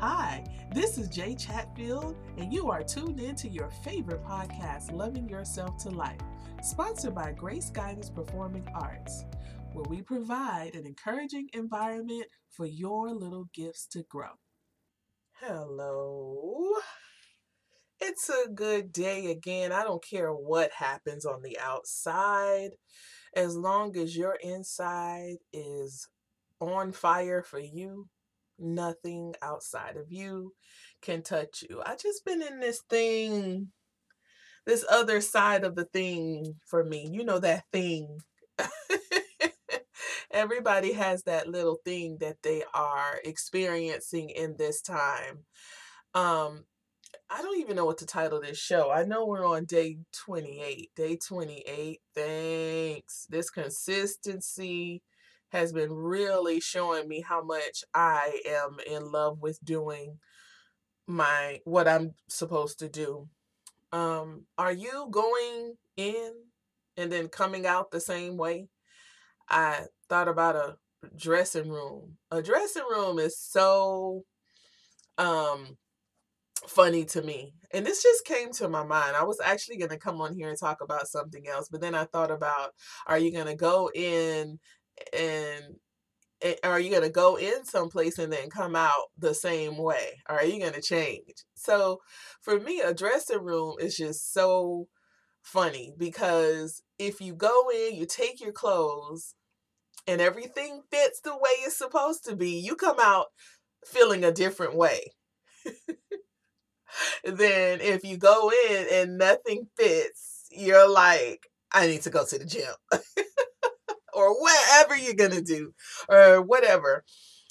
Hi, this is Jay Chatfield, and you are tuned in to your favorite podcast, Loving Yourself to Life, sponsored by Grace Guidance Performing Arts, where we provide an encouraging environment for your little gifts to grow. Hello. It's a good day again. I don't care what happens on the outside, as long as your inside is on fire for you nothing outside of you can touch you. I just been in this thing, this other side of the thing for me. You know that thing. Everybody has that little thing that they are experiencing in this time. Um I don't even know what to title this show. I know we're on day 28. Day 28. Thanks. This consistency has been really showing me how much I am in love with doing my what I'm supposed to do. Um, are you going in and then coming out the same way? I thought about a dressing room. A dressing room is so um funny to me. And this just came to my mind. I was actually going to come on here and talk about something else, but then I thought about are you going to go in and are you going to go in someplace and then come out the same way or are you going to change? So for me a dressing room is just so funny because if you go in you take your clothes and everything fits the way it's supposed to be you come out feeling a different way. Then if you go in and nothing fits you're like i need to go to the gym or whatever you're going to do or whatever.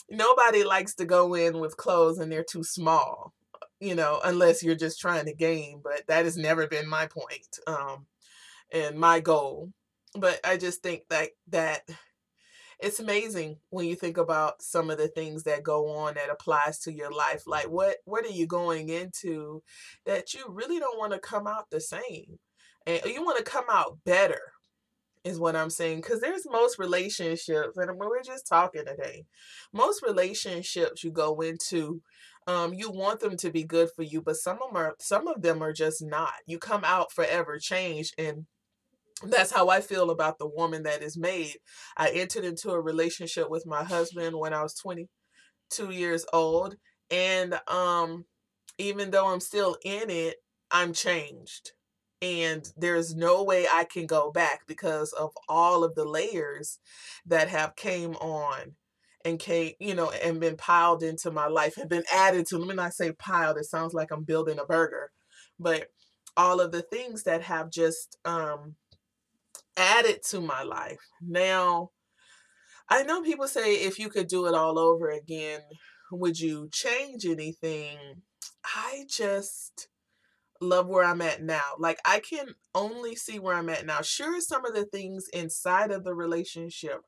Nobody likes to go in with clothes and they're too small, you know, unless you're just trying to gain. But that has never been my point um, and my goal. But I just think that that it's amazing when you think about some of the things that go on that applies to your life like what what are you going into that you really don't want to come out the same and you want to come out better is what I'm saying. Because there's most relationships, and we're just talking today. Most relationships you go into, um, you want them to be good for you, but some of them are some of them are just not. You come out forever changed, and that's how I feel about the woman that is made. I entered into a relationship with my husband when I was 22 years old, and um, even though I'm still in it, I'm changed and there's no way I can go back because of all of the layers that have came on and came, you know, and been piled into my life and been added to. Let me not say piled, it sounds like I'm building a burger, but all of the things that have just um added to my life. Now, I know people say if you could do it all over again, would you change anything? I just love where I'm at now. Like I can only see where I'm at now. Sure, some of the things inside of the relationship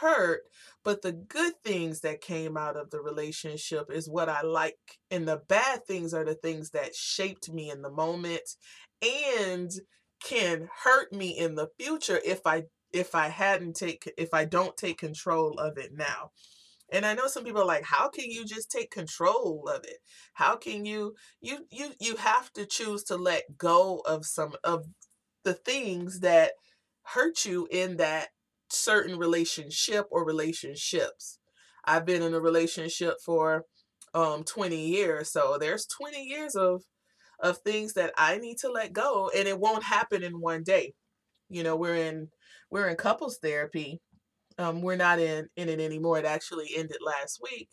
hurt, but the good things that came out of the relationship is what I like. And the bad things are the things that shaped me in the moment and can hurt me in the future if I if I hadn't take if I don't take control of it now. And I know some people are like, how can you just take control of it? How can you you you you have to choose to let go of some of the things that hurt you in that certain relationship or relationships. I've been in a relationship for um 20 years, so there's 20 years of of things that I need to let go and it won't happen in one day. You know, we're in we're in couples therapy um, we're not in in it anymore. It actually ended last week,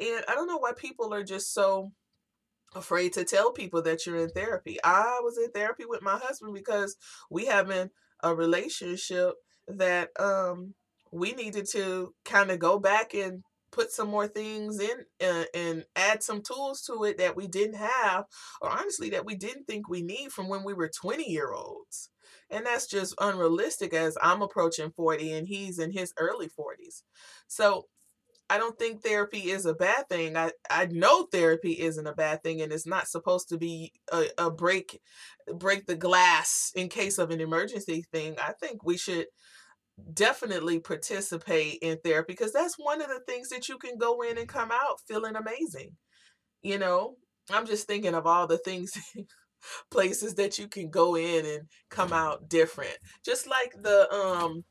and I don't know why people are just so afraid to tell people that you're in therapy. I was in therapy with my husband because we having a relationship that um we needed to kind of go back and put some more things in uh, and add some tools to it that we didn't have or honestly that we didn't think we need from when we were 20 year olds and that's just unrealistic as I'm approaching 40 and he's in his early 40s. So I don't think therapy is a bad thing. I, I know therapy isn't a bad thing and it's not supposed to be a, a break break the glass in case of an emergency thing. I think we should definitely participate in therapy because that's one of the things that you can go in and come out feeling amazing. You know, I'm just thinking of all the things, places that you can go in and come out different. Just like the um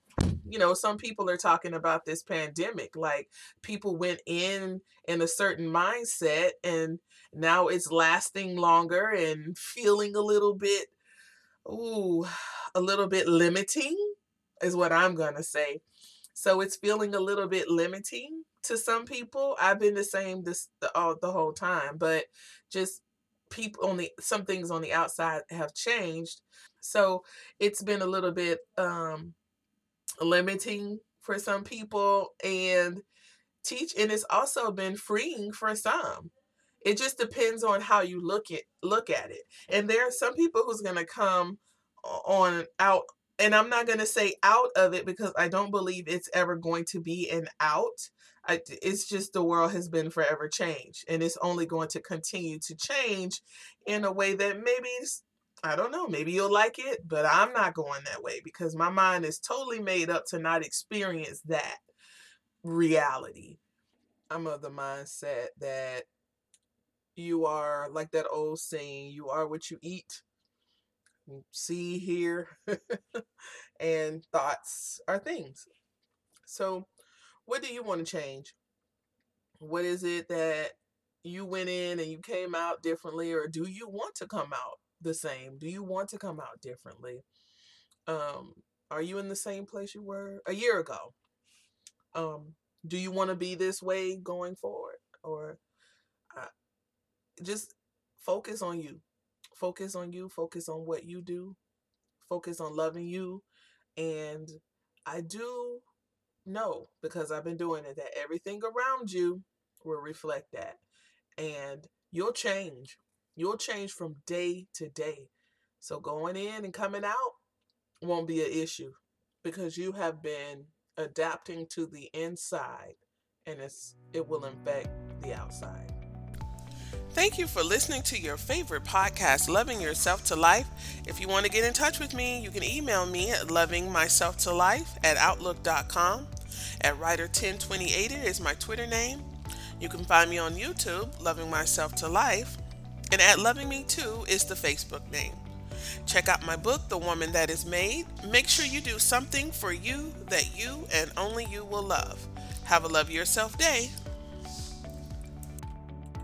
you know, some people are talking about this pandemic. Like people went in in a certain mindset and now it's lasting longer and feeling a little bit, ooh, a little bit limiting is what I'm going to say. So it's feeling a little bit limiting to some people. I've been the same this the, all, the whole time, but just people on the some things on the outside have changed. So it's been a little bit um limiting for some people and teach and it's also been freeing for some it just depends on how you look at look at it and there are some people who's going to come on out and i'm not going to say out of it because i don't believe it's ever going to be an out I, it's just the world has been forever changed and it's only going to continue to change in a way that maybe I don't know, maybe you'll like it, but I'm not going that way because my mind is totally made up to not experience that reality. I'm of the mindset that you are like that old saying, you are what you eat, see, hear, and thoughts are things. So, what do you want to change? What is it that you went in and you came out differently, or do you want to come out the same? Do you want to come out differently? Um, are you in the same place you were a year ago? Um, do you want to be this way going forward, or uh, just focus on you? Focus on you. Focus on what you do. Focus on loving you, and I do know because I've been doing it that everything around you will reflect that, and you'll change You'll change from day to day. So going in and coming out won't be an issue because you have been adapting to the inside and it's it will infect the outside. Thank you for listening to your favorite podcast, Loving Yourself to Life. If you want to get in touch with me, you can email me at lovingmyselftolife at outlook.com. At Writer1028 is my Twitter name. You can find me on YouTube, Loving Myself to Life. And at Loving Me Too is the Facebook name. Check out my book, The Woman That Is Made. Make sure you do something for you that you and only you will love. Have a love yourself day.